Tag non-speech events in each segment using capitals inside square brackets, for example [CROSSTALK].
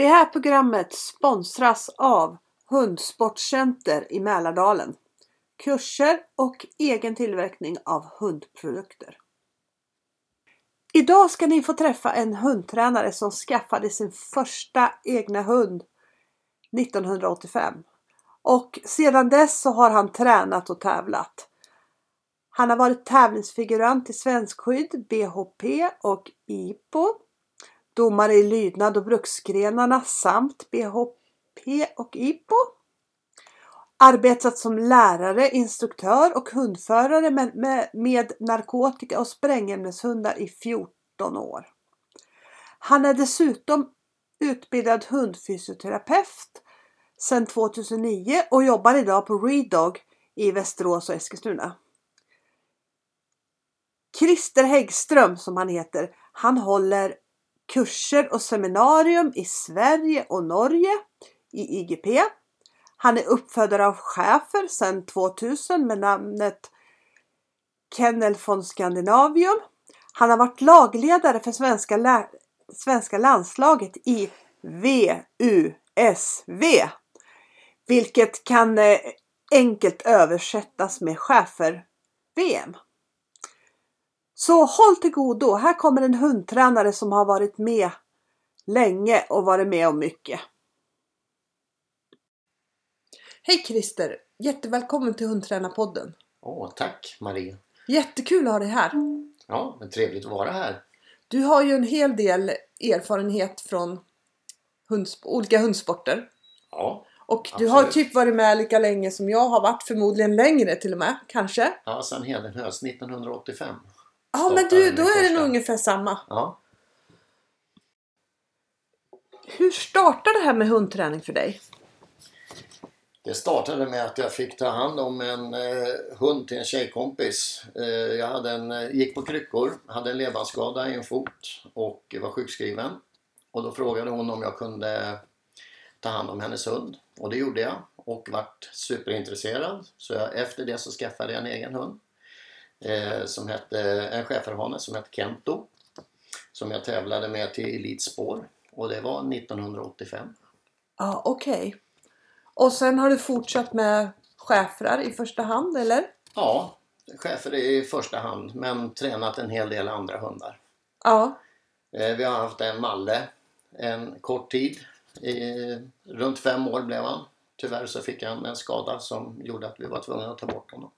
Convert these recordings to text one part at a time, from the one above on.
Det här programmet sponsras av Hundsportcenter i Mälardalen. Kurser och egen tillverkning av hundprodukter. Idag ska ni få träffa en hundtränare som skaffade sin första egna hund 1985. Och sedan dess så har han tränat och tävlat. Han har varit tävlingsfigurant i Svenskskydd, BHP och IPO. Domare i lydnad och bruksgrenarna samt BHP och IPO. Arbetat som lärare, instruktör och hundförare med, med, med narkotika och sprängämneshundar i 14 år. Han är dessutom utbildad hundfysioterapeut sedan 2009 och jobbar idag på Redog i Västerås och Eskilstuna. Christer Häggström som han heter, han håller kurser och seminarium i Sverige och Norge i IGP. Han är uppfödare av schäfer sedan 2000 med namnet Kennel von Scandinavium. Han har varit lagledare för svenska, lä svenska landslaget i VUSV. Vilket kan eh, enkelt översättas med schäfer-VM. Så håll till godo. Här kommer en hundtränare som har varit med länge och varit med om mycket. Hej Christer! Jättevälkommen till Hundtränarpodden. Åh, tack Marie. Jättekul att ha dig här. Ja, men trevligt att vara här. Du har ju en hel del erfarenhet från hundsp olika hundsporter. Ja, Och du Absolut. har typ varit med lika länge som jag har varit, förmodligen längre till och med, kanske. ja sen Hedenhös 1985. Ja, men du, då är det nog ungefär samma. Ja, Hur startade det här med hundträning för dig? det startade med att jag fick ta hand om en eh, hund till en tjejkompis. Eh, jag hade en, eh, gick på kryckor, hade en leverskada i en fot och var sjukskriven. Och då frågade hon om jag kunde ta hand om hennes hund. Och det gjorde jag och vart superintresserad. Så jag, efter det så skaffade jag en egen hund. Eh, som hette, en schäferhane som hette Kento. Som jag tävlade med till Elitspår. Och det var 1985. Ja, okej. Och sen har du fortsatt med schäfrar i första hand, eller? Ja, chefer i första hand men tränat en hel del andra hundar. Ja. Eh, Vi har haft en Malle en kort tid. I, runt fem år blev han. Tyvärr så fick han en skada som gjorde att vi var tvungna att ta bort honom.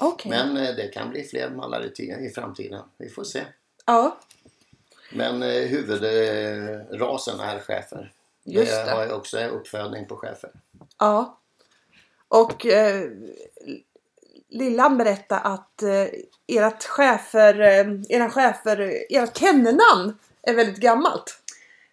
Okej. Men eh, det kan bli fler mallar i, ti- i framtiden. Vi får se. Ja, Men eh, huvudrasen är chefer. Just det det. har ju också uppfödning på chefer. ja. Och eh, Lillan berättade att eh, ert chefer, eh, era chefer, ert kennelnamn är väldigt gammalt.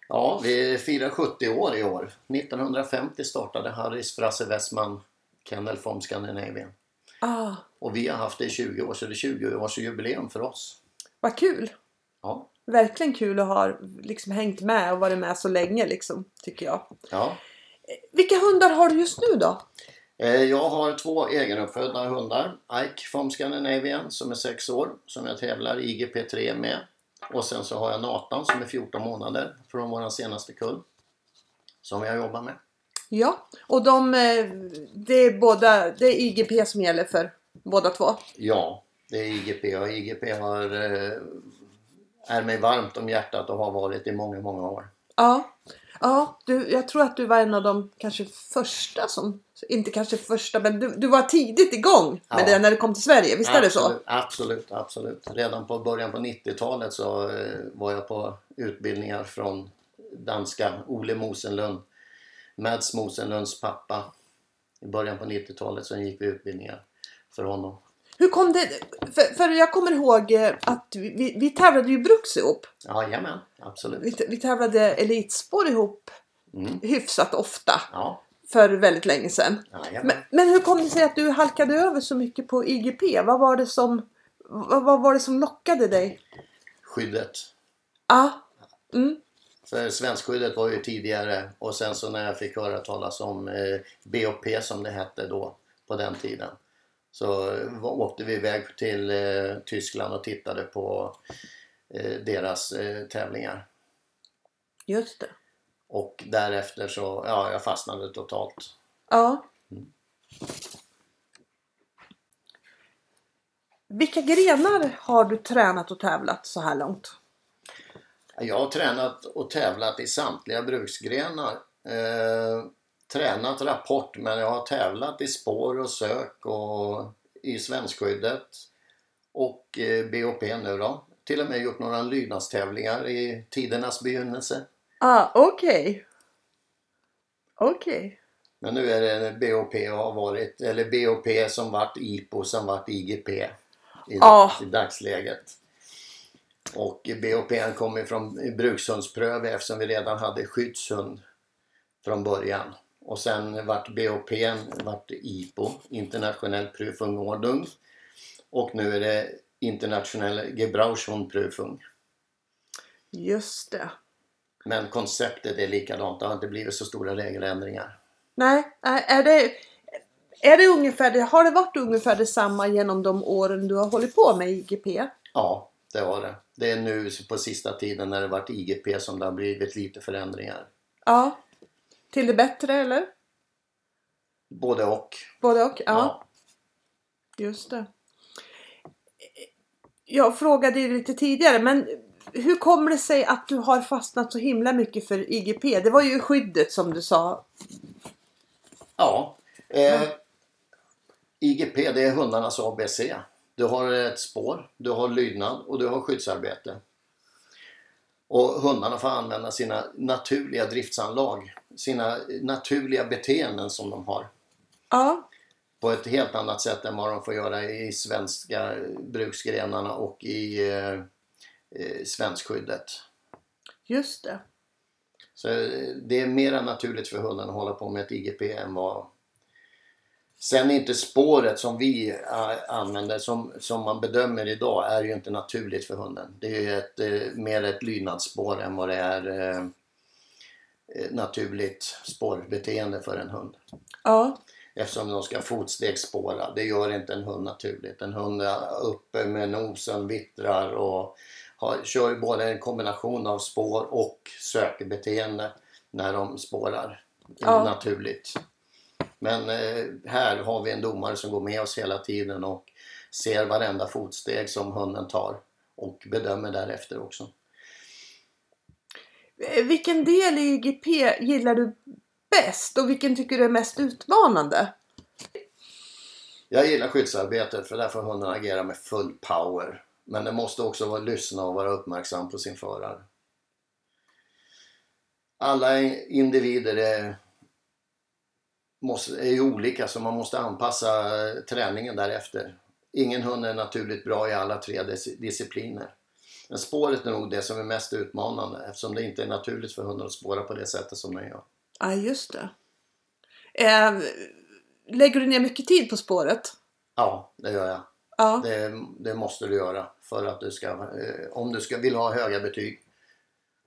Ja, vi firar 70 år i år. 1950 startade Harris Frasse Westman Kennel from Scandinavian. Ah, Och vi har haft det i 20 år, så det är 20-årsjubileum för oss. vad kul! Ja, Verkligen kul att ha liksom, hängt med och varit med så länge liksom, tycker jag. ja. Vilka hundar har du just nu då? Eh, Jag har två egenuppfödda hundar. Ike from Scandinavian som är 6 år, som jag tävlar i IGP3 med. Och sen så har jag Nathan som är 14 månader från vår senaste kull. Som jag jobbar med. Ja, och de, eh, det är båda, det är IGP som gäller för båda två. Ja, det är IGP och IGP har, eh, är mig varmt om hjärtat och har varit i många, många år. Ja, ja du, jag tror att du var en av de kanske första som, inte kanske första, men du, du var tidigt igång med Ja. det när du kom till Sverige, visst är det så? Absolut, absolut, absolut. Redan på början på 90-talet så eh, var jag på utbildningar från danska Ole Mosenlund. Mads Mosenlunds pappa. I början på 90-talet så gick vi utbildningar för honom. Hur kom det, för, för jag kommer ihåg eh, att vi, vi, tävlade ju Bruks ihop. Jajamän, absolut. Vi, vi tävlade elitspår ihop Mm. hyfsat ofta Ja, för väldigt länge sedan. jajamän. Men, men hur kom det sig att du halkade över så mycket på IGP? Vad var det som, vad, vad var det som lockade dig? Skyddet. Ja, mm, För svenskskyddet var ju tidigare och sen så när jag fick höra talas om eh, BOP som det hette då på den tiden. Så eh, åkte vi iväg till eh, Tyskland och tittade på eh, deras tävlingar. just det. Och därefter så, ja, jag fastnade totalt. Ja. Mm. Vilka grenar har du tränat och tävlat så här långt? Jag har tränat och tävlat i samtliga bruksgrenar. Eh, tränat rapport men jag har tävlat i spår och sök och i svenskskyddet och eh, BOP nu då. Till och med gjort några lydnadstävlingar i tidernas begynnelse. Ah, okej. Okej. Men nu är det BOP har varit, eller BOP som vart IPO som vart IGP i, Ja. i dagsläget. Och BOP kommer från brukshundspröv eftersom vi redan hade skyddshund från början. Och sen vart BOP vart IPO, internationell Prüfungordnung. Och nu är det internationell Gebrauchshundprüfung. Just det. Men konceptet är likadant, det har inte blivit så stora regeländringar. Nej, är det, är det ungefär, har det varit ungefär detsamma genom de åren du har hållit på med IGP? Ja, det var det. Det är nu på sista tiden när det varit IGP som det har blivit lite förändringar. Ja. Till det bättre eller? Både och. Både och? Ja, just det. Jag frågade ju lite tidigare men hur kommer det sig att du har fastnat så himla mycket för IGP? Det var ju skyddet som du sa. Ja. Eh, IGP det är hundarnas ABC. Du har ett spår, du har lydnad och du har skyddsarbete. Och hundarna får använda sina naturliga driftsanlag. Sina naturliga beteenden som de har. Ja, På ett helt annat sätt än vad de får göra i svenska bruksgrenarna och i eh, eh, svenskskyddet. just det. Så eh, det är mer naturligt för hunden att hålla på med ett IGP än vad... Sen är inte spåret som vi äh, använder, som, som man bedömer idag, är ju inte naturligt för hunden. Det är ju ett, eh, mer ett lydnadsspår än vad det är eh, eh, naturligt spårbeteende för en hund. Ja, Eftersom de ska fotstegsspåra. Det gör inte en hund naturligt. En hund är uppe med nosen, vittrar och har, kör både en kombination av spår och sökbeteende när de spårar Ja. naturligt. Men eh, här har vi en domare som går med oss hela tiden och ser varenda fotsteg som hunden tar och bedömer därefter också. Eh, Vilken del i IGP gillar du bäst och vilken tycker du är mest utmanande? Jag gillar skyddsarbetet för där får hunden agera med full power. Men det måste också vara lyssna och vara uppmärksam på sin förare. Alla individer är, måste, är ju olika så man måste anpassa eh, träningen därefter. Ingen hund är naturligt bra i alla tre dis- discipliner. Men spåret är nog det som är mest utmanande eftersom det inte är naturligt för hunden att spåra på det sättet som den gör. Ja, just det. Eh, lägger du ner mycket tid på spåret? Ja, det gör jag. Ja, Det, det måste du göra för att du ska, eh, om du ska, vill ha höga betyg.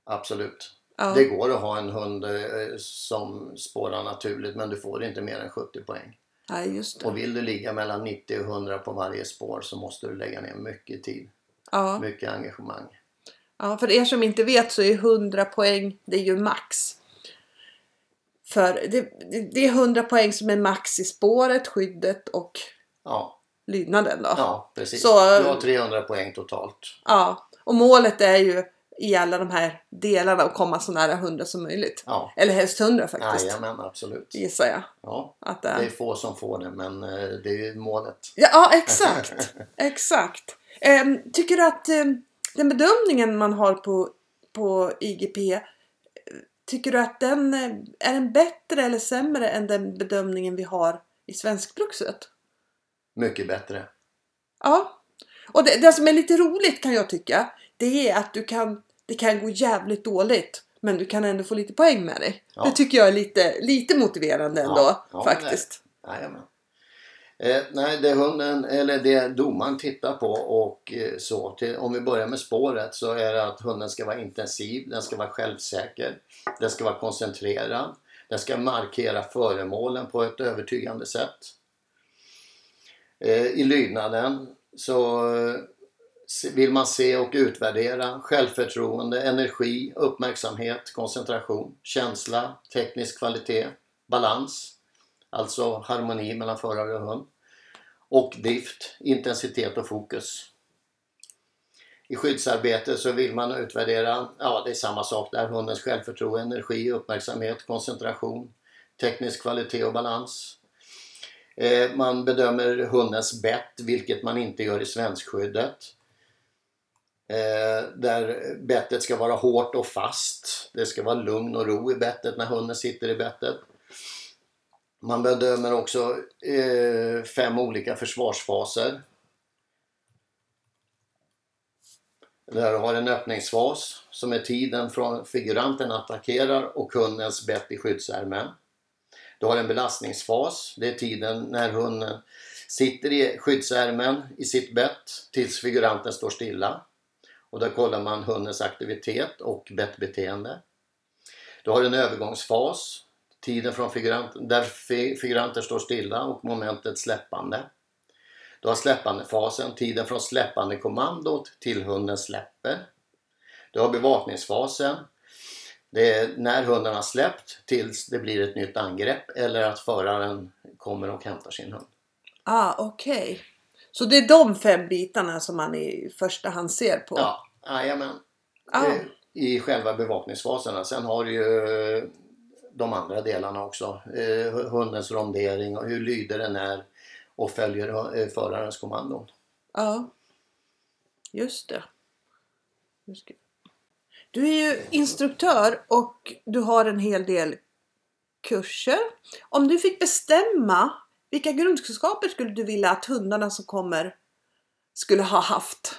Absolut. Ja. Det går att ha en hund eh, som spårar naturligt men du får inte mer än 70 poäng. ja just det. Och vill du ligga mellan 90 och 100 på varje spår så måste du lägga ner mycket tid, Ja. mycket engagemang. Ja, för er som inte vet så är 100 poäng, det är ju max. För det, det- det är 100 poäng som är max i spåret, skyddet och Ja, lydnaden då. ja precis. Så- Du har 300 poäng totalt. Ja, Och målet är ju i alla de här delarna att komma så nära 100 som möjligt. Ja, Eller helst 100 faktiskt. jajamän absolut. Gissar jag. Ja, Att det det är. är få som får det men eh, det är ju målet. Ja, ja exakt. [LAUGHS] exakt. Ehm, tycker du att ehm, den bedömningen man har på, på IGP eh, Tycker du att den eh, är den bättre eller sämre än den bedömningen vi har i svenskbruksvet? Mycket bättre. Ja. Och det, det som är lite roligt kan jag tycka Det är att du kan Det kan gå jävligt dåligt Men du kan ändå få lite poäng med dig. Ja. Det tycker jag är lite, lite motiverande ändå. Ja, ja, faktiskt. Jajamän. Eh, nej, det hunden, eller det domaren tittar på och eh, så. Till, om vi börjar med spåret så är det att hunden ska vara intensiv, den ska vara självsäker, den ska vara koncentrerad, den ska markera föremålen på ett övertygande sätt. Eh, I lydnaden så eh, vill man se och utvärdera självförtroende, energi, uppmärksamhet, koncentration, känsla, teknisk kvalitet, balans, alltså harmoni mellan förare och hund och drift, intensitet och fokus. I skyddsarbete så vill man utvärdera, ja det är samma sak där, hundens självförtroende, energi, uppmärksamhet, koncentration, teknisk kvalitet och balans. Eh, man bedömer hundens bett, vilket man inte gör i svenskskyddet. Eh, där bettet ska vara hårt och fast. Det ska vara lugn och ro i bettet när hunden sitter i bettet. Man bedömer också eh, fem olika försvarsfaser. Där har en öppningsfas som är tiden från figuranten attackerar och hundens bett i skyddsärmen. Du har en belastningsfas, det är tiden när hunden sitter i skyddsärmen i sitt bett tills figuranten står stilla. Och där kollar man hundens aktivitet och bettbeteende. Du har en övergångsfas, tiden från figuranten, där figuranten står stilla och momentet släppande. Du har släppandefasen, tiden från släppande kommandot till hunden släpper. Du har bevakningsfasen, det är när hunden har släppt tills det blir ett nytt angrepp eller att föraren kommer och hämtar sin hund. Ah, okej. Okay. Så det är de fem bitarna som man i första hand ser på? Ja, jajamän. Ah. I själva bevakningsfaserna. Sen har du ju de andra delarna också. Eh, hundens rondering och hur lyder den är och följer eh, förarens kommandon. Ja. Just det. Du är ju instruktör och du har en hel del kurser. Om du fick bestämma, vilka grundkunskaper skulle du vilja att hundarna som kommer skulle ha haft?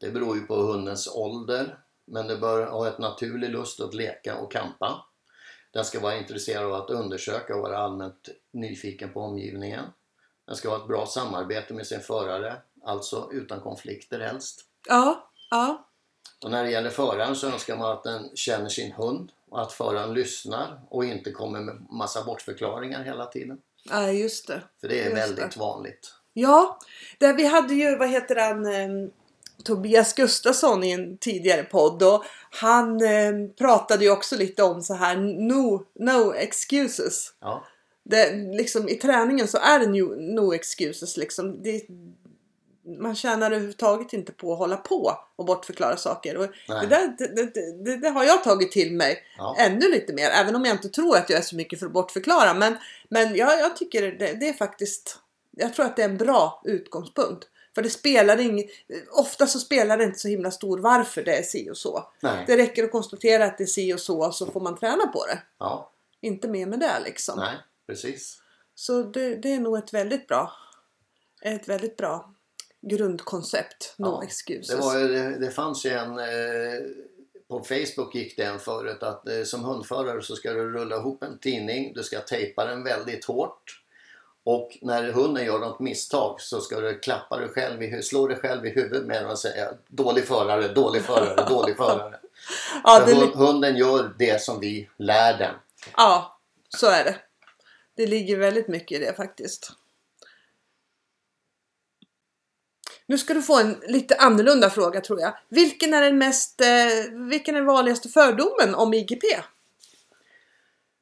Det beror ju på hundens ålder, men det bör ha ett naturlig lust att leka och kampa. Den ska vara intresserad av att undersöka och vara allmänt nyfiken på omgivningen. Den ska ha ett bra samarbete med sin förare, alltså utan konflikter helst. Ja, ja. Och när det gäller föraren så önskar man att den känner sin hund och att föraren lyssnar och inte kommer med massa bortförklaringar hela tiden. Ja, just det. För det är just väldigt det. vanligt. Ja, där vi hade ju, vad heter han, eh, Tobias Gustafsson i en tidigare podd och han eh, pratade ju också lite om så här no, no excuses. Ja. Det, liksom, I träningen så är det no, no excuses liksom. Det, man tjänar överhuvudtaget inte på att hålla på och bortförklara saker. Och det, där, det, det, det, har jag tagit till mig ja. ännu lite mer. Även om jag inte tror att jag är så mycket för att bortförklara. Men, men jag, jag tycker det, är faktiskt... Jag tror att det är en bra utgångspunkt. För det spelar ing, ofta så spelar det inte så himla stor varför det är si och så. Nej. Det räcker att konstatera att det är si och så så får man träna på det. Ja. Inte mer med det liksom. Nej, precis. Så det, det är nog ett väldigt bra ett väldigt bra grundkoncept. No ja, excuses. Det, var, det, det fanns ju en eh, på Facebook gick det en förut att eh, som hundförare så ska du rulla ihop en tidning. Du ska tejpa den väldigt hårt. Och när hunden gör något misstag så ska du klappa dig själv i, slå dig själv i huvudet med den och säga dålig förare, dålig förare, dålig förare. [LAUGHS] ja, det... Hunden gör det som vi lär den. Ja, så är det. Det ligger väldigt mycket i det faktiskt. Nu ska du få en lite annorlunda fråga tror jag. Vilken är den mest, eh, vilken är den vanligaste fördomen om IGP?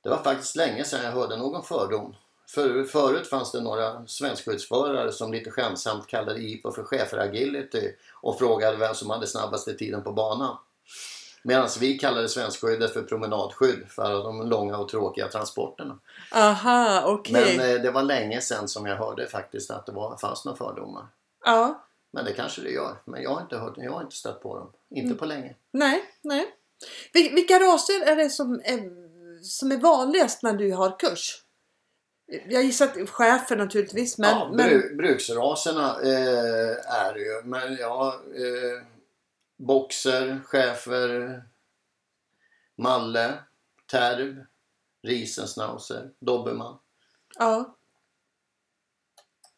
Det var faktiskt länge sedan jag hörde någon fördom. För, förut fanns det några svenskskyddsförare som lite skämtsamt kallade IPO för schäferagility och frågade vem som hade snabbaste tiden på banan. Medan vi kallade svenskskyddet för promenadskydd för de långa och tråkiga transporterna. Aha, okej. Okay. Men eh, det var länge sedan som jag hörde faktiskt att det var, fanns några fördomar. Ja. Men det kanske det gör. Men jag har inte, hört, jag har inte stött på dem. Inte mm. på länge. Nej, nej. Vilka raser är det som är, som är vanligast när du har kurs? Jag gissar att chefer naturligtvis. Men, ja, men... bruksraserna eh, är det ju. Men ja, eh, boxer, chefer, malle, terv, riesenschnauzer, dobermann. Ja.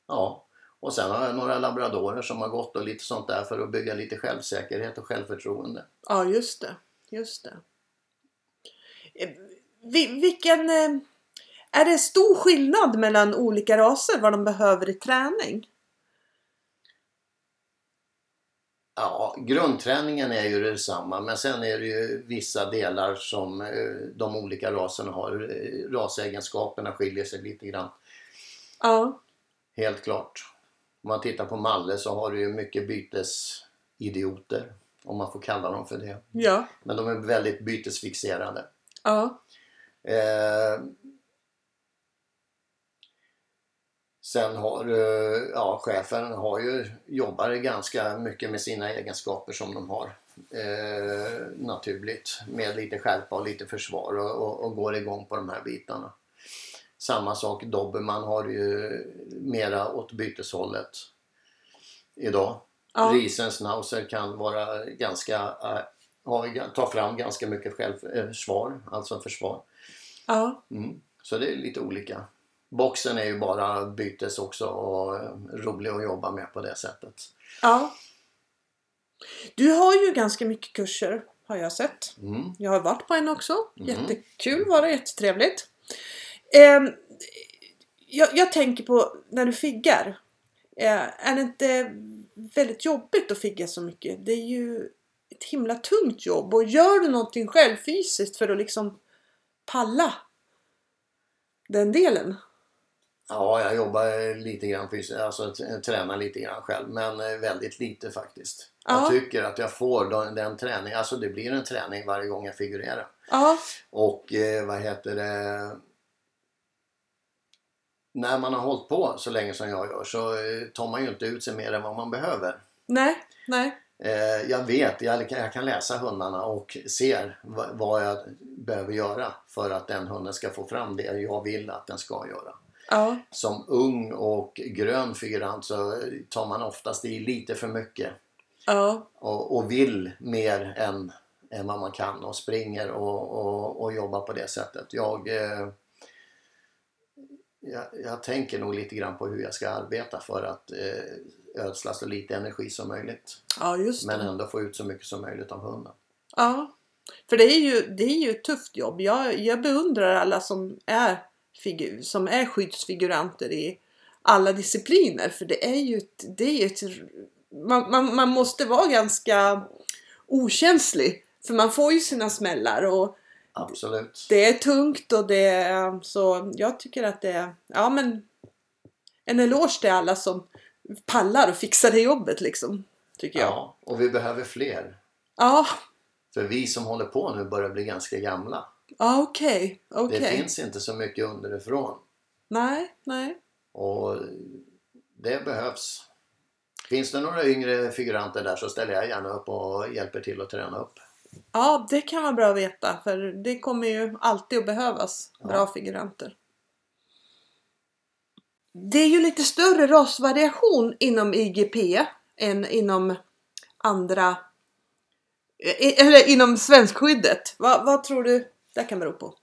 Ja. Och sen har jag några labradorer som har gått och lite sånt där för att bygga lite självsäkerhet och självförtroende. Ja, just det. Just det. Eh, vilken... Eh, är det stor skillnad mellan olika raser vad de behöver i träning? grundträningen är ju detsamma men sen är det ju vissa delar som eh, de olika raserna har. Rasegenskaperna skiljer sig lite grann. Ja. Helt klart. Om man tittar på Malle så har du ju mycket bytesidioter. Om man får kalla dem för det. Ja. Men de är väldigt bytesfixerade. Ja. Eh, sen har eh, ja, chefen har ju, jobbar ganska mycket med sina egenskaper som de har. Eh, naturligt. Med lite skärpa och lite försvar och, och, och går igång på de här bitarna. Samma sak Dobermann har ju mera åt byteshållet idag. Ja. Riesenschnauzer kan vara ganska, äh, ta fram ganska mycket självförsvar, alltså försvar. Ja. Mm. Så det är lite olika. Boxen är ju bara bytes också och eh, rolig att jobba med på det sättet. ja. Du har ju ganska mycket kurser har jag sett. Mm. Jag har varit på en också. Mhm. Jättekul var det, jättetrevligt. Ehm, jag, jag tänker på när du figgar. Eh, är det inte väldigt jobbigt att figga så mycket? Det är ju ett himla tungt jobb. Och gör du någonting själv fysiskt för att liksom palla den delen? Ja, jag jobbar lite grann fysiskt, alltså tränar lite grann själv men eh, väldigt lite faktiskt. Ja. Jag tycker att jag får den, den träning, alltså det blir en träning varje gång jag figurerar. Ja, Och eh, vad heter det? När man har hållit på så länge som jag gör så eh, tar man ju inte ut sig mer än vad man behöver. nej, nej. Eh, jag vet, jag, kan- läsa hundarna och ser vad, jag behöver göra för att den hunden ska få fram det jag vill att den ska göra. Ja, Som ung och grön figurant så tar man oftast i lite för mycket ja, och, och vill mer än, än vad man kan och springer och, och, och jobbar på det sättet. Jag, eh, jag, jag tänker nog lite grann på hur jag ska arbeta för att eh, ödsla så lite energi som möjligt. ja Men ändå få ut så mycket som möjligt av hunden. Ja. För det är ju, det är ju ett tufft jobb. Jag, jag beundrar alla som är, figur, som är skyddsfiguranter i alla discipliner. För det är ju ett, det är ett, man, man, man måste vara ganska okänslig. För man får ju sina smällar och Absolut. det är tungt och det är, så jag tycker att det är, ja men en eloge till alla som pallar och fixar det jobbet liksom. Tycker jag. Ja, och vi behöver fler. Ja, För vi som håller på nu börjar bli ganska gamla. ja okej. okej. Det finns inte så mycket underifrån. Nej, nej. Och det behövs. Finns det några yngre figuranter där så ställer jag gärna upp och hjälper till att träna upp. Ja, det kan vara bra att veta för det kommer ju alltid att behövas Ja. bra figuranter. Det är ju lite större rasvariation inom IGP än inom andra eh, eller inom svenskskyddet. Vad, vad tror du det kan bero på?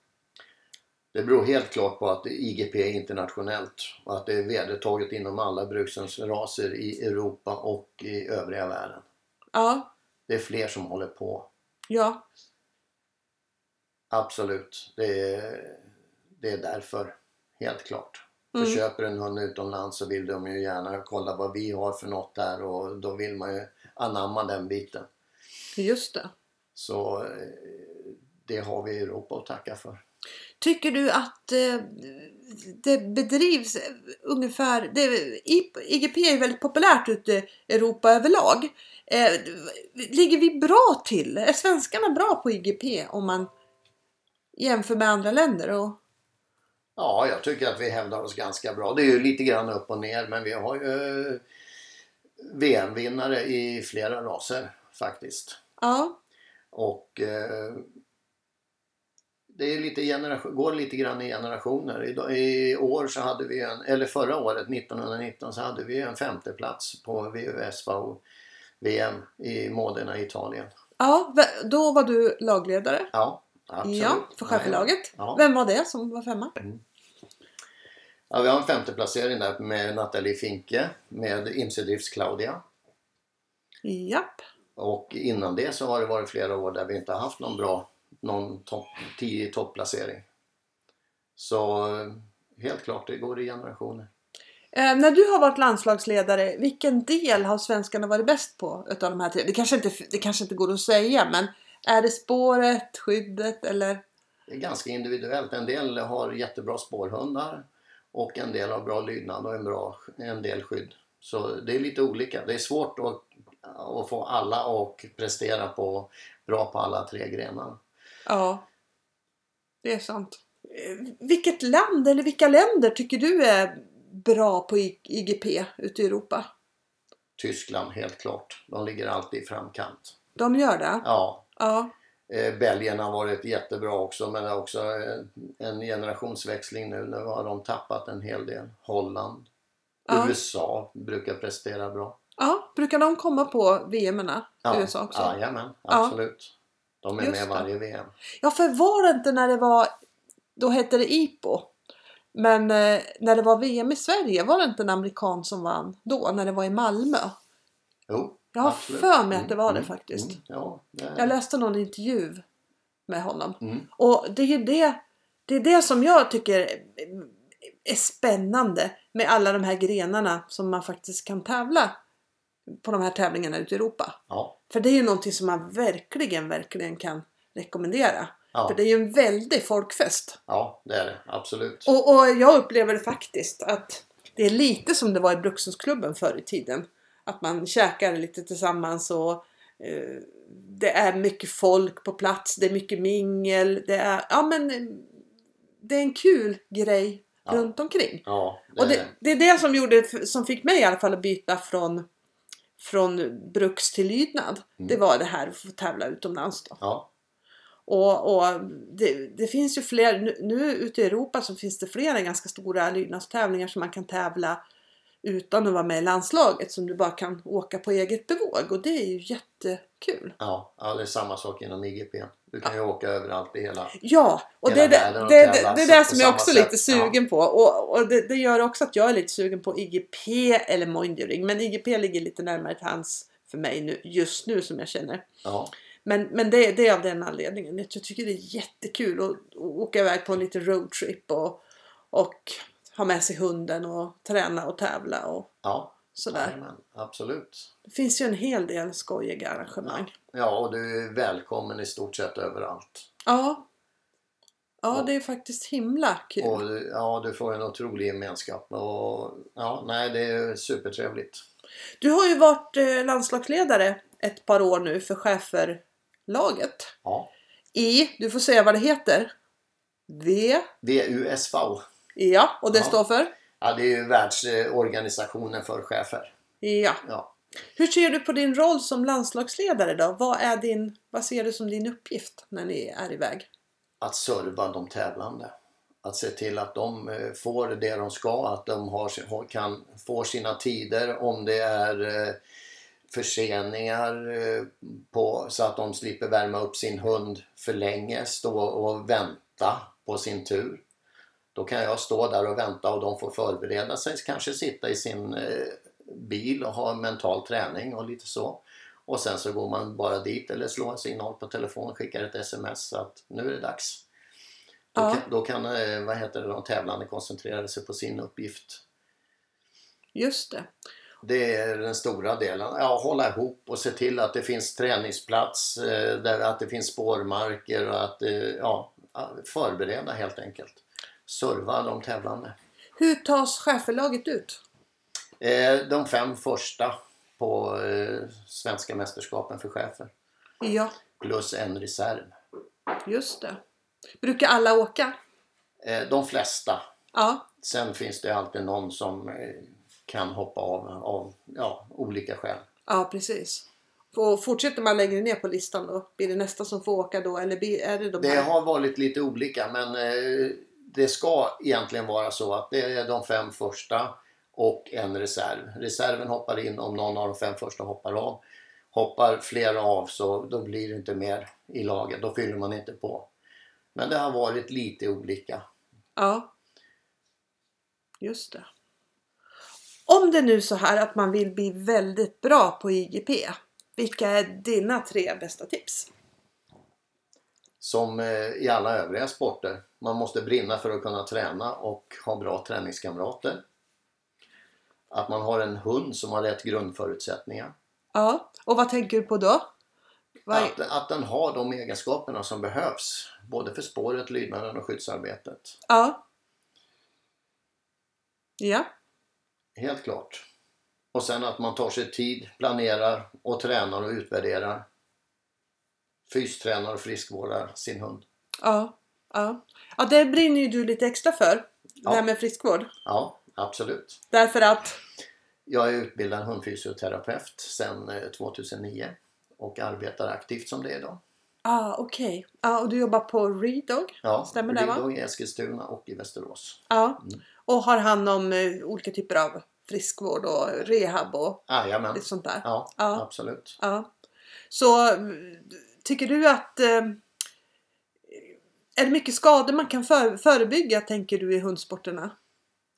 Det beror helt klart på att IGP är internationellt och att det är vedertaget inom alla bruksraser i Europa och i övriga världen. Ja, Det är fler som håller på. Ja, Absolut. Det är, det är därför. Helt klart. För Mm. köper en hund utomlands så vill de ju gärna kolla vad vi har för något där och då vill man ju anamma den biten. just det. Så eh, det har vi i Europa att tacka för. Tycker du att eh, det bedrivs ungefär... Det, IGP är väldigt populärt ute i Europa överlag. Eh, ligger vi bra till? Är svenskarna bra på IGP om man jämför med andra länder? Och, Ja, jag tycker att vi hävdar oss ganska bra. Det är ju lite grann upp och ner men vi har ju eh, VM-vinnare i flera raser faktiskt. ja, Och eh, det är lite går lite grann i generationer. I, I år så hade vi en, eller förra året 1919 så hade vi en femteplats på VUSV VM i Modena i Italien. ja, då var du lagledare. Ja, absolut. Ja, för cheflaget. Ja. Vem var det som var femma? Ja, vi har en femteplacering där med Nathalie Finke med Imsedrifts Claudia. Japp. Och innan det så har det varit flera år där vi inte har haft någon bra någon topp, 10 topplacering. Så eh, helt klart, det går i generationer. Eh, när du har varit landslagsledare, vilken del har svenskarna varit bäst på utav de här tre? Det kanske, inte, det kanske inte går att säga, men är det spåret, skyddet eller? Det är ganska individuellt. En del har jättebra spårhundar och en del har bra lydnad och en, bra, en del skydd. Så det är lite olika. Det är svårt att, att få alla att prestera på, bra på alla tre grenar. Ja, det är sant. Eh, Vilket land eller vilka länder tycker du är bra på IGP ute i Europa? Tyskland helt klart. De ligger alltid i framkant. De gör det? Ja, Ja. eh, Belgien har varit jättebra också men det är också eh, en generationsväxling nu. Nu har de tappat en hel del. Holland. Ja. USA brukar prestera bra. ja. Brukar de komma på VM Ja, USA också? Jajamän, absolut. De är Just med varje VM. Ja, för var det inte när det var, då hette det IPO. Men eh, när det var VM i Sverige, var det inte en amerikan som vann då, när det var i Malmö? Jo, Jag har absolut. för mig att det var det Mm, faktiskt. mm, ja, det, Jag läste någon intervju med honom. mm, Och det är ju det, det, är det som jag tycker är spännande med alla de här grenarna som man faktiskt kan tävla på de här tävlingarna ute i Europa. ja, För det är ju någonting som man verkligen, verkligen kan rekommendera. Ja, För det är ju en väldig folkfest. ja, det är det. Absolut. Och, och jag upplever det faktiskt att det är lite som det var i Brukshundsklubben förr i tiden. Att man käkar lite tillsammans och eh, det är mycket folk på plats, det är mycket mingel, det är, ja men eh, det är en kul grej Ja. runt omkring. Ja, det, Och det, det är det som gjorde, som fick mig i alla fall att byta från från bruks till lydnad. Mm. Det var det här att få tävla utomlands då. ja, Och, och det, det finns ju fler, nu, nu ute i Europa så finns det flera ganska stora lydnadstävlingar som man kan tävla utan att vara med i landslaget som du bara kan åka på eget bevåg. Och det är ju jättekul. ja, ja, det är samma sak inom IGP. Du kan ju åka överallt i hela... Ja, och det, Hela världen det, och det, det, det är det som jag också är lite sugen på. Och, och det, det gör också att jag är lite sugen på IGP eller Moindering men IGP ligger lite närmare till hands för mig nu, just nu som jag känner. Ja, Men, men det, det är av den anledningen. Jag tycker det är jättekul att, att åka iväg på en liten roadtrip och, och ha med sig hunden och träna och tävla och ja, sådär. jajamän, absolut. Det finns ju en hel del skojiga arrangemang. Ja, och du är välkommen i stort sett överallt. Ja. Ja, Och- det är faktiskt himla kul. Och ja, du får en otrolig gemenskap. Och, ja, nej, det är supertrevligt. Du har ju varit eh, landslagsledare ett par år nu för schäferlaget. Ja. I, du får säga vad det heter. V. VUSV. Ja, och det Ja. står för? Ja, det är ju världsorganisationen för chefer. Ja. Ja. Hur ser du på din roll som landslagsledare då? Vad, är din, vad ser du som din uppgift när ni är iväg? Att serva de tävlande. Att se till att de eh, får det de ska, att de har, sin- har- kan få sina tider om det är eh, förseningar eh, på, så att de slipper värma upp sin hund för länge, stå och vänta på sin tur. Då kan jag stå där och vänta och de får förbereda sig, kanske sitta i sin eh, bil och ha mental träning och lite så. Och sen så går man bara dit eller slår en signal på telefon, skickar ett sms att nu är det dags. Då Ja. kan, då kan eh, vad heter det, de tävlande koncentrera sig på sin uppgift. Just det. Det är den stora delen. Ja, hålla ihop och se till att det finns träningsplats, eh, där, att det finns spårmarker och att eh, ja, förbereda helt enkelt. Serva de tävlande. Hur tas schäferlaget ut? Eh, De fem första på svenska mästerskapen för chefer. Ja, Plus en reserv. just det. Brukar alla åka? De flesta. Ja, Sen finns det alltid någon som kan hoppa av av ja, olika skäl. ja precis. Och fortsätter man längre ner på listan då? Blir det nästa som får åka då? Eller är det de Det har varit lite olika men eh, det ska egentligen vara så att det är de fem första och en reserv. Reserven hoppar in om någon av de fem första hoppar av. Hoppar flera av så då blir det inte mer i laget, då fyller man inte på. Men det har varit lite olika. Ja. Just det. Om det nu är så här att man vill bli väldigt bra på IGP. Vilka är dina tre bästa tips? Som eh, i alla övriga sporter. Man måste brinna för att kunna träna och ha bra träningskamrater. Att man har en hund som har rätt grundförutsättningar. Ja, och vad tänker du på då? Vad... Att, att den har de egenskaperna som behövs. Både för spåret, lydnaden och skyddsarbetet. Ja. Ja. Helt klart. Och sen att man tar sig tid, planerar och tränar och utvärderar. Fystränar och friskvårdar sin hund. Ja. Ja. ja, det brinner ju du lite extra för. Det här med friskvård. Ja, absolut. Därför att? Jag är utbildad hundfysioterapeut sedan 2009 och arbetar aktivt som det är idag. Ah, Okej. Okay. Ah, och du jobbar på Redog? Ja, Stämmer det, va? Redog i Eskilstuna och i Västerås. Ja. Mm. Och har hand om eh, olika typer av friskvård och rehab och Jajamän. lite sånt där? Ja, Ja. absolut. Ja. Så eh, tycker du att eh, är det mycket skador man kan för, förebygga tänker du i hundsporterna?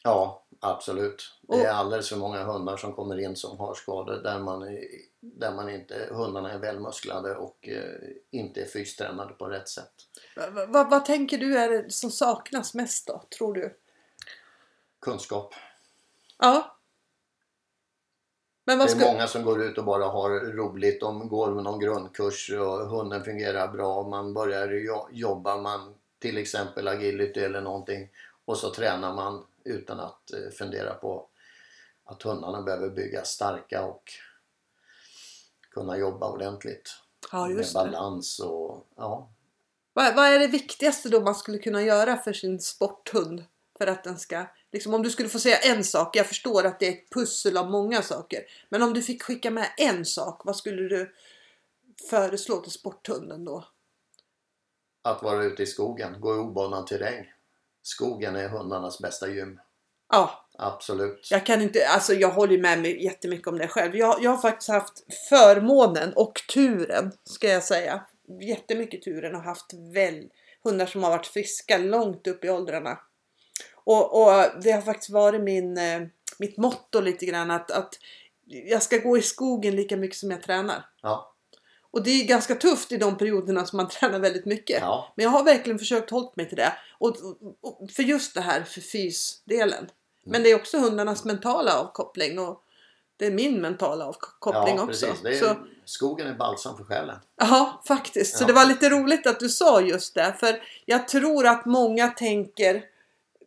Ja, absolut. Det är alldeles för många hundar som kommer in som har skador där man, är- där man inte, hundarna är välmusklade och eh, inte är fystränade på rätt sätt. Va- va- vad tänker du är det som saknas mest då, tror du? Kunskap. Ja. Men vad Det är många som går ut och bara har roligt. De går med någon grundkurs och hunden fungerar bra. Man börjar jo- jobba, man till exempel agility eller någonting. Och så tränar man utan att eh, fundera på att hundarna behöver byggas starka och kunna jobba ordentligt. Ja, med just det. balans och ja. Vad, vad är det viktigaste då man skulle kunna göra för sin sporthund? För att den ska, liksom om du skulle få säga en sak, jag förstår att det är ett pussel av många saker. Men om du fick skicka med en sak, vad skulle du föreslå till sporthunden då? Att vara ute i skogen, gå i obanad terräng. Skogen är hundarnas bästa gym. Ja, Absolut. jag kan inte, alltså jag håller med mig jättemycket om det själv. Jag, jag har faktiskt haft förmånen och turen, ska jag säga. Jättemycket turen och haft väl hundar som har varit friska långt upp i åldrarna. Och, och det har faktiskt varit min, eh, mitt motto lite grann att, att jag ska gå i skogen lika mycket som jag tränar. Ja, Och det är ganska tufft i de perioderna som man [LAUGHS] tränar väldigt mycket. ja, Men jag har verkligen försökt hålla mig till det. Och, och för just det här för fysdelen. Men det är också hundarnas mentala avkoppling och det är min mentala avkoppling ja också. är, Så, Skogen är balsam för själen. ja, faktiskt. Så det var lite roligt att du sa just det. För jag tror att många tänker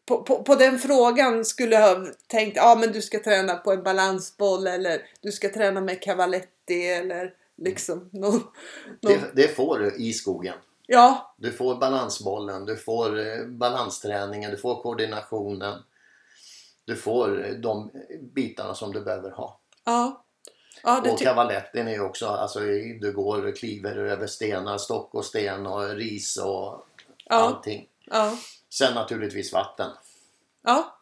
på, på, på den frågan skulle jag ha tänkt ja men du ska träna på en balansboll eller du ska träna med cavaletti eller liksom någon, någon, Det, det får du i skogen. Ja, Du får balansbollen, du får eh, balansträningen, du får koordinationen. Du får eh, de bitarna som du behöver ha. ja. Ja, det Och kavaletten är ju också, alltså du går och kliver över stenar, stock och sten och ris och Ja. allting. ja, Sen naturligtvis vatten. ja.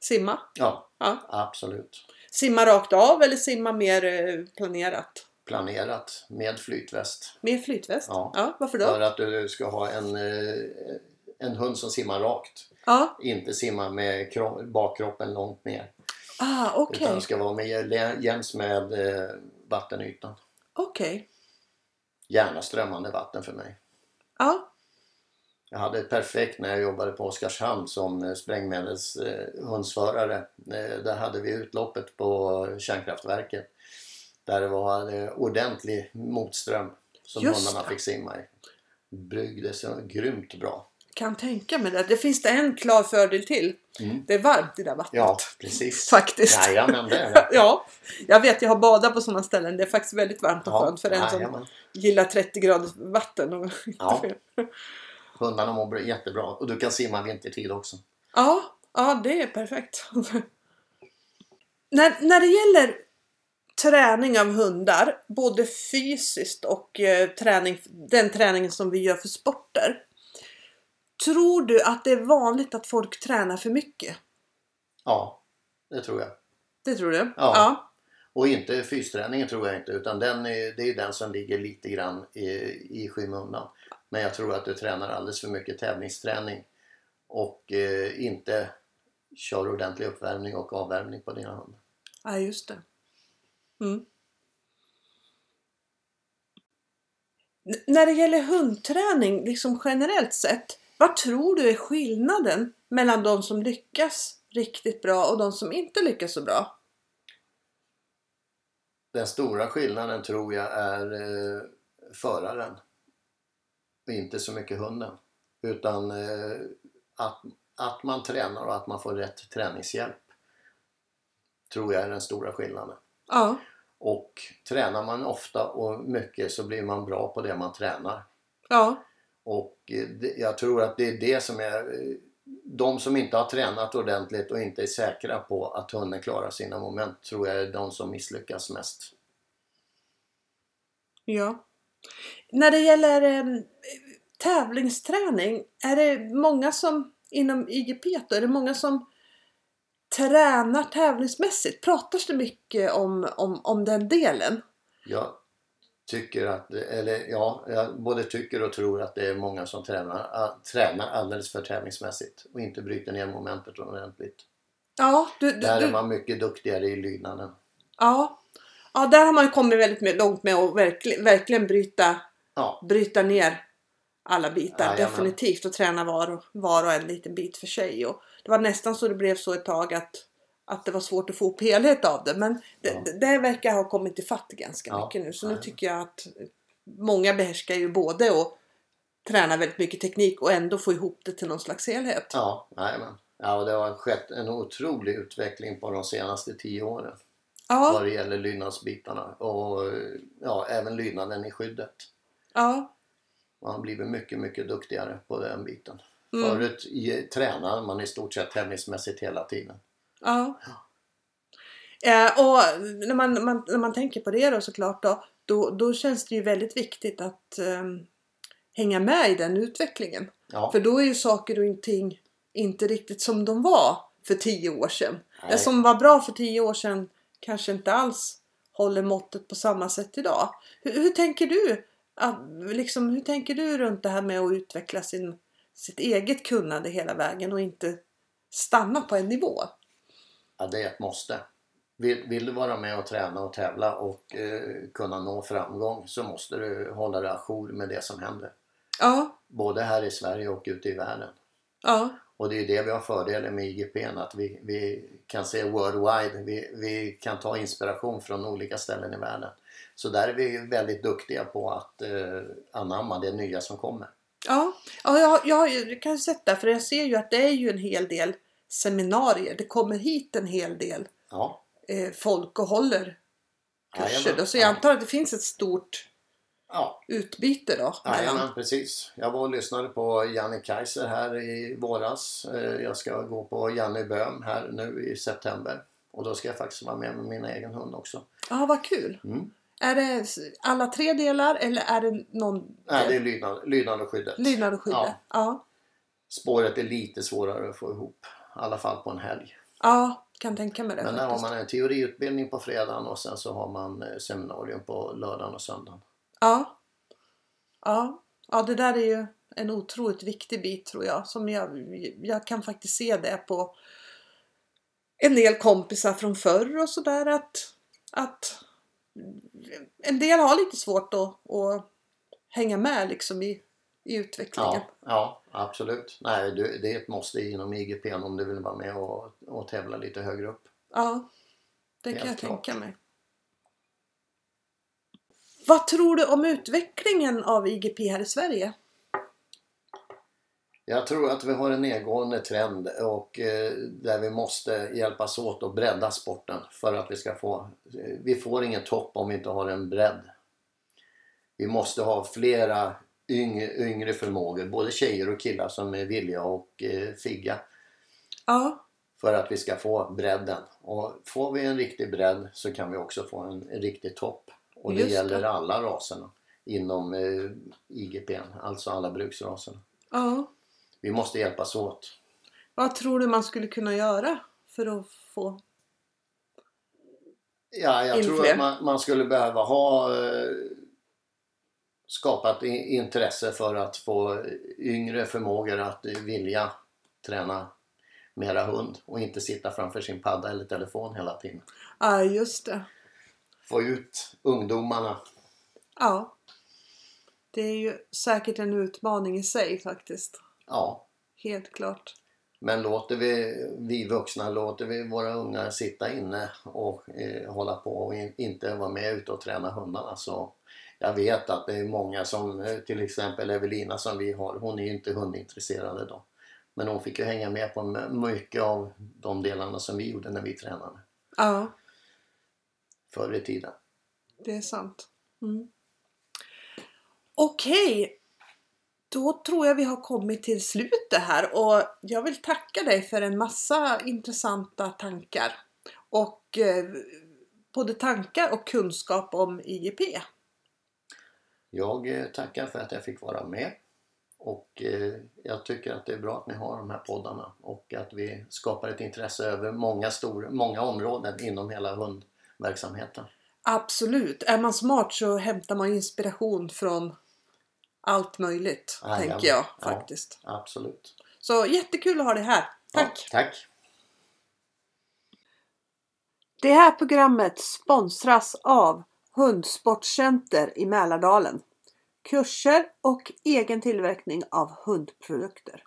Simma. Ja, Ja. absolut. Simma rakt av eller simma mer eh, planerat? Planerat med flytväst. Med flytväst? Ja. varför då? För att du ska ha en, eh, en hund som simmar rakt. Ja, Inte simma med kro- bakkroppen långt ner. ah, okej. Utan ska vara med, jäms med eh, vattenytan. Okej. Gärna strömmande vatten för mig. Ja, Jag hade ett perfekt när jag jobbade på Oskarshamn som eh, sprängmedelshundsförare. Eh, där hade vi utloppet på kärnkraftverket. Där det var eh, ordentlig motström som Just hundarna fick simma i. Bryggde så grymt bra. kan tänka mig det. Det finns det en klar fördel till. Mm. Det är varmt i det där vattnet. Ja, precis. Faktiskt. Jajamän, det är det. [LAUGHS] Ja, jag vet. Jag har badat på sådana ställen. Det är faktiskt väldigt varmt och Ja, skönt för en som gillar 30 graders vatten. Och Ja. [LAUGHS] Hundarna mår jättebra och du kan simma vintertid också. Ja, ja det är perfekt. när, när det gäller träning av hundar, både fysiskt och eh, träning, den träningen som vi gör för sporter. Tror du att det är vanligt att folk tränar för mycket? Ja, det tror jag. Det tror du? Ja. Och inte fysträningen tror jag inte utan den är, det är den som ligger lite grann i, i skymundan. Men jag tror att du tränar alldeles för mycket tävlingsträning och eh, inte kör ordentlig uppvärmning och avvärmning på dina hundar. ja just det. Mm. N- när det gäller hundträning, liksom generellt sett, vad tror du är skillnaden mellan de som lyckas riktigt bra och de som inte lyckas så bra? Den stora skillnaden tror jag är eh, föraren. Och inte så mycket hunden. Utan eh, att, att man tränar och att man får rätt träningshjälp. Tror jag är den stora skillnaden. Ja, Och tränar man ofta och mycket så blir man bra på det man tränar. ja, Och eh, jag tror att det är det som är... eh, De som inte har tränat ordentligt och inte är säkra på att hunden klarar sina moment tror jag är de som misslyckas mest. ja. När det gäller eh, tävlingsträning, är det många som inom IGP då, är det många som tränar tävlingsmässigt? Pratas det mycket om, om, om den delen? Jag tycker att, eller ja, jag både tycker och tror att det är många som tränar, a- tränar alldeles för tävlingsmässigt och inte bryter ner momentet ordentligt. Ja, du, du, Där är man mycket duktigare i lydnaden. ja. ja, där har man kommit väldigt långt med att verkligen, verkligen bryta, Ja, bryta ner alla bitar. Jajamän. Definitivt och träna var och, var och en liten bit för sig. Och det var nästan så det blev så ett tag att, att det var svårt att få upp helhet av det. Men det, Ja. det, verkar ha kommit till fatt ganska Ja, mycket nu. Så nu tycker jag att många behärskar ju både och träna väldigt mycket teknik och ändå få ihop det till någon slags helhet. ja, jajamän. Ja, och det har skett en otrolig utveckling på de senaste tio åren. Ja, vad det gäller lydnadsbitarna och ja, även lydnaden i skyddet. Ja, Man har blivit mycket, mycket duktigare på den biten. Mm. Förut i, tränade man i stort sett tävlingsmässigt hela tiden. ja. Eh, och när man, man, när man tänker på det då såklart då, då, då känns det ju väldigt viktigt att ehm, hänga med i den utvecklingen. Ja, För då är ju saker och ting inte riktigt som de var för tio år sedan. Nej. Det som var bra för tio år sedan kanske inte alls håller måttet på samma sätt idag. Hur, hur tänker du? Liksom, hur tänker du runt det här med att utveckla sin, sitt eget kunnande hela vägen och inte stanna på en nivå? ja, det är ett måste. Vill, vill du vara med och träna och tävla och eh, kunna nå framgång så måste du hålla dig ajour med det som händer. Ja, Både här i Sverige och ute i världen. ja, Och det är det vi har fördelen med IGP, att vi, vi kan se worldwide. Vi, vi kan ta inspiration från olika ställen i världen. Så där är vi väldigt duktiga på att eh, anamma det nya som kommer. ja. ja jag, jag, jag kan sätta för jag ser ju att det är ju en hel del seminarier. Det kommer hit en hel del Ja, eh, folk och håller kurser. Jajamän. Då. Så jag antar att det finns ett stort ja. utbyte då. Jajamän, precis. Jag var och lyssnade på Janne Kaiser här i våras. Eh, Jag ska gå på Janne Böhm här nu i september. Och då ska jag faktiskt vara med med min egen hund också. Ja, vad kul. Mm. Är det alla tre delar eller är det någon Nej, det är lydnad, lydnad och skyddet. lydnad och skyddet? Ja. Ja. Spåret är lite svårare att få ihop. I alla fall på en helg. ja, kan tänka mig det Men där har man en teoriutbildning på fredagen och sen så har man eh, seminarium på lördagen och söndagen. Ja. ja. Ja, det där är ju en otroligt viktig bit tror jag. Som jag, jag kan faktiskt se det på en del kompisar från förr och sådär att, att en del har lite svårt att, att hänga med liksom i, i utvecklingen. Ja, ja absolut. Nej, det är ett måste inom IGP om du vill vara med och, och tävla lite högre upp. Ja, det kan Helt jag klart. tänka mig. Vad tror du om utvecklingen av IGP här i Sverige? Jag tror att vi har en nedgående trend och eh, där vi måste hjälpas åt att bredda sporten för att vi ska få... eh, Vi får ingen topp om vi inte har en bredd. Vi måste ha flera yngre, yngre förmågor, både tjejer och killar som är villiga och eh, figga Ja, för att vi ska få bredden. Och får vi en riktig bredd så kan vi också få en, en riktig topp. Och det Just det. gäller alla raserna inom eh, IGP, alltså alla bruksraserna. ja. Vi måste hjälpas åt. Vad tror du man skulle kunna göra för att få... Ja, jag In tror fler. att man, man skulle behöva ha eh, skapat intresse för att få yngre förmågor att vilja träna mera hund och inte sitta framför sin padda eller telefon hela tiden. Ja, just det. Få ut ungdomarna. Ja. Det är ju säkert en utmaning i sig faktiskt. Ja, Helt klart. Men låter vi, vi vuxna, låter vi våra ungar sitta inne och eh, hålla på och in, inte vara med ute och träna hundarna så jag vet att det är många som, eh, till exempel Evelina som vi har, hon är ju inte hundintresserad idag. Men hon fick ju hänga med på mycket av de delarna som vi gjorde när vi tränade Ja, förr i tiden. det är sant. Mm. Okej, då tror jag vi har kommit till slutet här och jag vill tacka dig för en massa intressanta tankar. Och eh, både tankar och kunskap om IGP. Jag eh, tackar för att jag fick vara med och eh, jag tycker att det är bra att ni har de här poddarna och att vi skapar ett intresse över många, stor, många områden inom hela hundverksamheten. Absolut, är man smart så hämtar man inspiration från allt möjligt, Jajamän. tänker jag Ja. faktiskt. Absolut. Så jättekul att ha dig här. Tack! Ja, tack! Det här programmet sponsras av Hundsportcenter i Mälardalen. Kurser och egen tillverkning av hundprodukter.